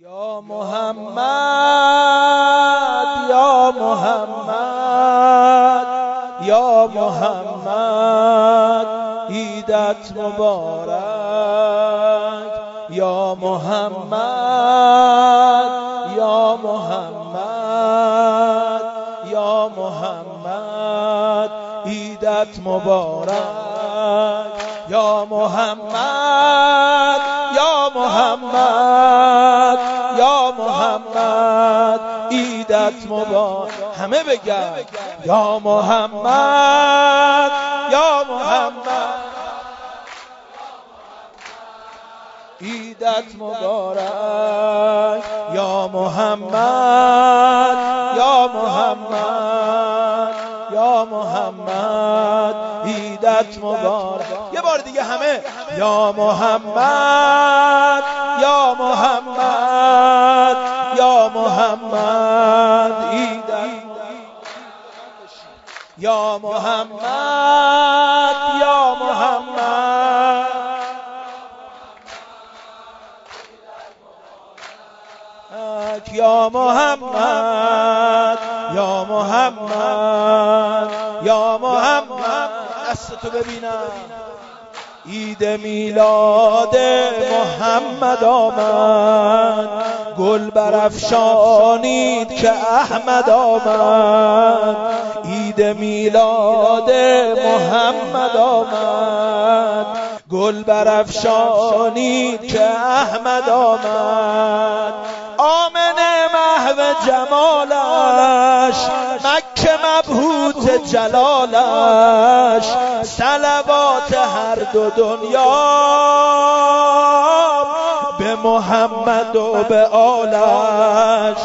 یا محمد یا محمد یا محمد عیدت مبارک. یا محمد یا محمد یا محمد عیدت مبارک. یا محمد یا محمد. عیدت مبارک. همه بگن. یا محمد. یا محمد. عیدت مبارک. یا محمد. یا محمد. یا محمد. عیدت مبارک. یه بار دیگه همه. یا محمد. یا محمد. یا محمد یا محمد یا محمد یا محمد یا محمد یا محمد دستتو ببینم. عید میلاد محمد آمد. گل برافشانید که احمد آمد. عید میلاد محمد آمد. گل برافشانید که احمد آمد. آمن محو جمالش مکه مبهوت جلالش سلوات هر دو دنیا. محمد و به آلش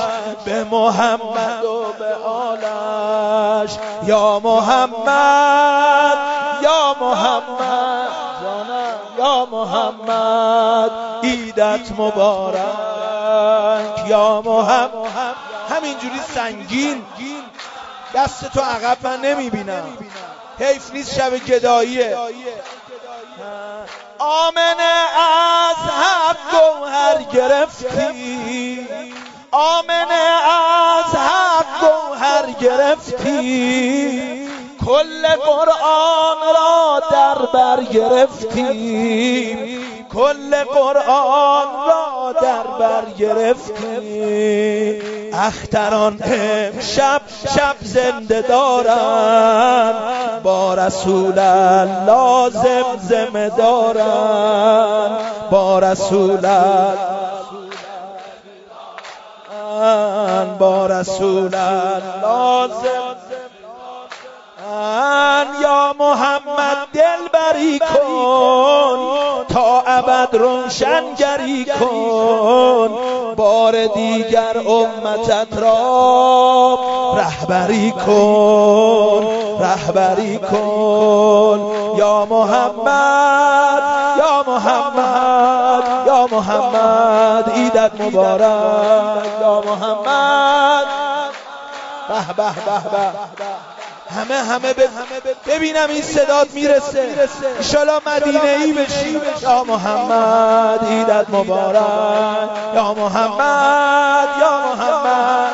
به محمد و به آلش. یا محمد یا محمد یا محمد عیدت مبارک. یا محمد همینجوری سنگین. دست تو عقب من نمی‌بینم. حیف نیست شب گداییه. آمنه از حق گوهر گرفتی. آمنه از حق گوهر گرفتی. کل قرآن را در بر گرفتی. کل قرآن را در بر گرفتی. اختران امشب شب زنده دارن رسول الله زمزمه دارن. با رسول با رسول الله یا محمد دل بری کن. ابد روشنگری کن بار دیگر امتت را رهبری کن رهبری کن. یا محمد یا محمد یا محمد عیدت مبارک. یا محمد. به به به به. همه همه ببینم این صدات می‌رسه. انشالله مدینه ای بشی. یا محمد عیدت مبارک. یا محمد یا محمد.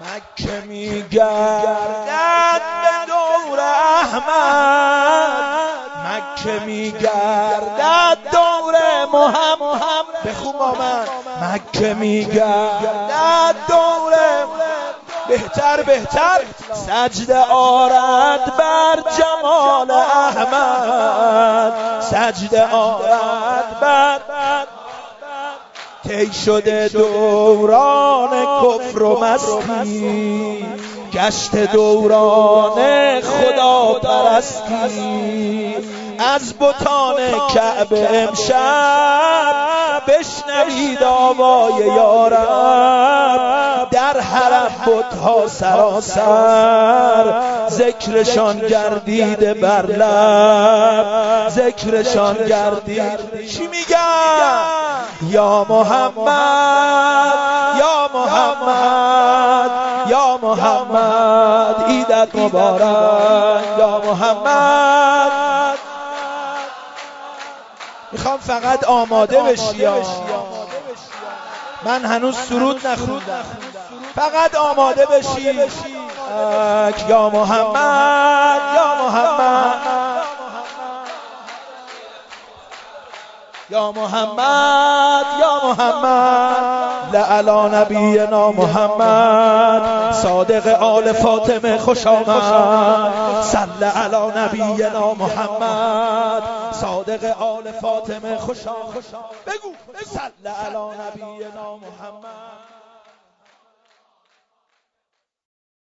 مکه میگردد به دور احمد. مکه میگردد دور محمد بخون با من. مکه میگردد دور بهتر بهتر. سجده آرد بر جمال احمد. سجده آرد بر تی شده دوران کفر و مستی؟ گشت دوران خدا پرستی. از بتان کعبه امشب بشنوید آوای یارب. در حرم بتها سراسر. ذکرشان گردیده بر لب. ذکرشان گردید چی میگن؟ یا محمد. یا محمد. یا محمد. عیدت مبارک. یا محمد. می‌خوام فقط آماده بشی من هنوز سرود نخوندم. فقط آماده بشی. یا محمد یا محمد. یا محمد یا محمد. لعلا نبینا محمد. صادق آل فاطمه خوش آمد. صل علی نبینا محمد. صادق آل فاطمه خوش آمد. بگو صل علی نبینا محمد.